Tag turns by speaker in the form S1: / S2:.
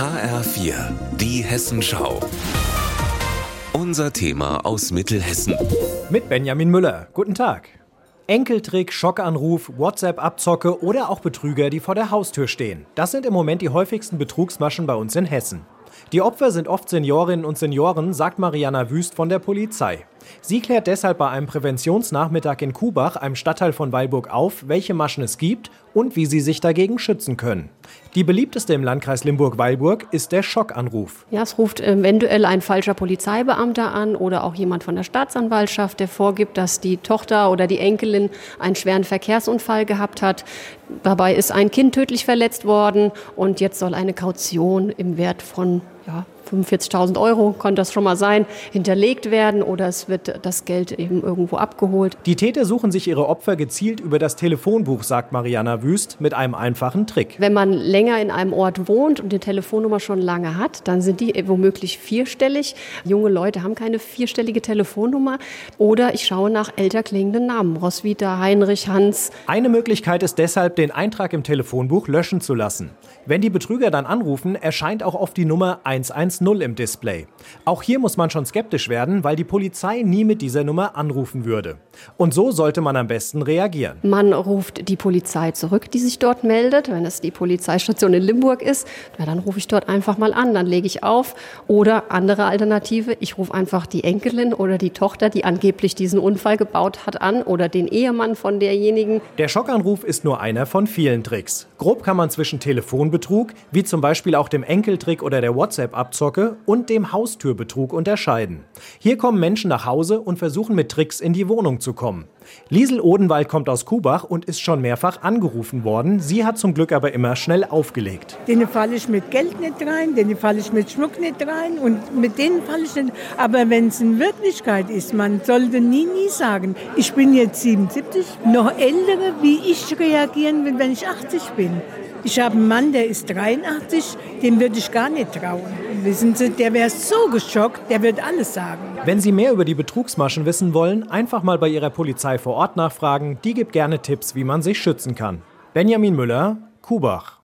S1: HR4, die Hessenschau. Unser Thema aus Mittelhessen.
S2: Mit Benjamin Müller. Guten Tag. Enkeltrick, Schockanruf, WhatsApp-Abzocke oder auch Betrüger, die vor der Haustür stehen. Das sind im Moment die häufigsten Betrugsmaschen bei uns in Hessen. Die Opfer sind oft Seniorinnen und Senioren, sagt Mariana Wüst von der Polizei. Sie klärt deshalb bei einem Präventionsnachmittag in Kubach, einem Stadtteil von Weilburg, auf, welche Maschen es gibt und wie sie sich dagegen schützen können. Die beliebteste im Landkreis Limburg-Weilburg ist der Schockanruf.
S3: Ja, es ruft eventuell ein falscher Polizeibeamter an oder auch jemand von der Staatsanwaltschaft, der vorgibt, dass die Tochter oder die Enkelin einen schweren Verkehrsunfall gehabt hat. Dabei ist ein Kind tödlich verletzt worden und jetzt soll eine Kaution im Wert von ja, 45.000 Euro, konnte das schon mal sein, hinterlegt werden oder es wird das Geld eben irgendwo abgeholt.
S2: Die Täter suchen sich ihre Opfer gezielt über das Telefonbuch, sagt Mariana Wüst, mit einem einfachen Trick.
S3: Wenn man länger in einem Ort wohnt und die Telefonnummer schon lange hat, dann sind die womöglich vierstellig. Junge Leute haben keine vierstellige Telefonnummer. Oder ich schaue nach älter klingenden Namen. Roswitha, Heinrich, Hans.
S2: Eine Möglichkeit ist deshalb, den Eintrag im Telefonbuch löschen zu lassen. Wenn die Betrüger dann anrufen, erscheint auch oft die Nummer 110 im Display. Auch hier muss man schon skeptisch werden, weil die Polizei nie mit dieser Nummer anrufen würde. Und so sollte man am besten reagieren.
S3: Man ruft die Polizei zurück, die sich dort meldet. Wenn es die Polizeistation in Limburg ist, dann rufe ich dort einfach mal an, dann lege ich auf. Oder andere Alternative, ich rufe einfach die Enkelin oder die Tochter, die angeblich diesen Unfall gebaut hat, an oder den Ehemann von derjenigen.
S2: Der Schockanruf ist nur einer von vielen Tricks. Grob kann man zwischen Telefonbetrug, wie zum Beispiel auch dem Enkeltrick oder der WhatsApp-Abzocke und dem Haustürbetrug unterscheiden. Hier kommen Menschen nach Hause und versuchen mit Tricks in die Wohnung zu kommen. Liesel Odenwald kommt aus Kubach und ist schon mehrfach angerufen worden. Sie hat zum Glück aber immer schnell aufgelegt.
S4: Denen falle ich mit Geld nicht rein, denen falle ich mit Schmuck nicht rein und mit denen falle ich nicht. Aber wenn es in Wirklichkeit ist, man sollte nie, nie sagen, ich bin jetzt 77, noch ältere wie ich reagieren, wenn ich 80 bin. Ich habe einen Mann, der ist 83, dem würde ich gar nicht trauen. Wissen Sie, der wäre so geschockt, der wird alles sagen.
S2: Wenn Sie mehr über die Betrugsmaschen wissen wollen, einfach mal bei Ihrer Polizei vor Ort nachfragen. Die gibt gerne Tipps, wie man sich schützen kann. Benjamin Müller, Kubach.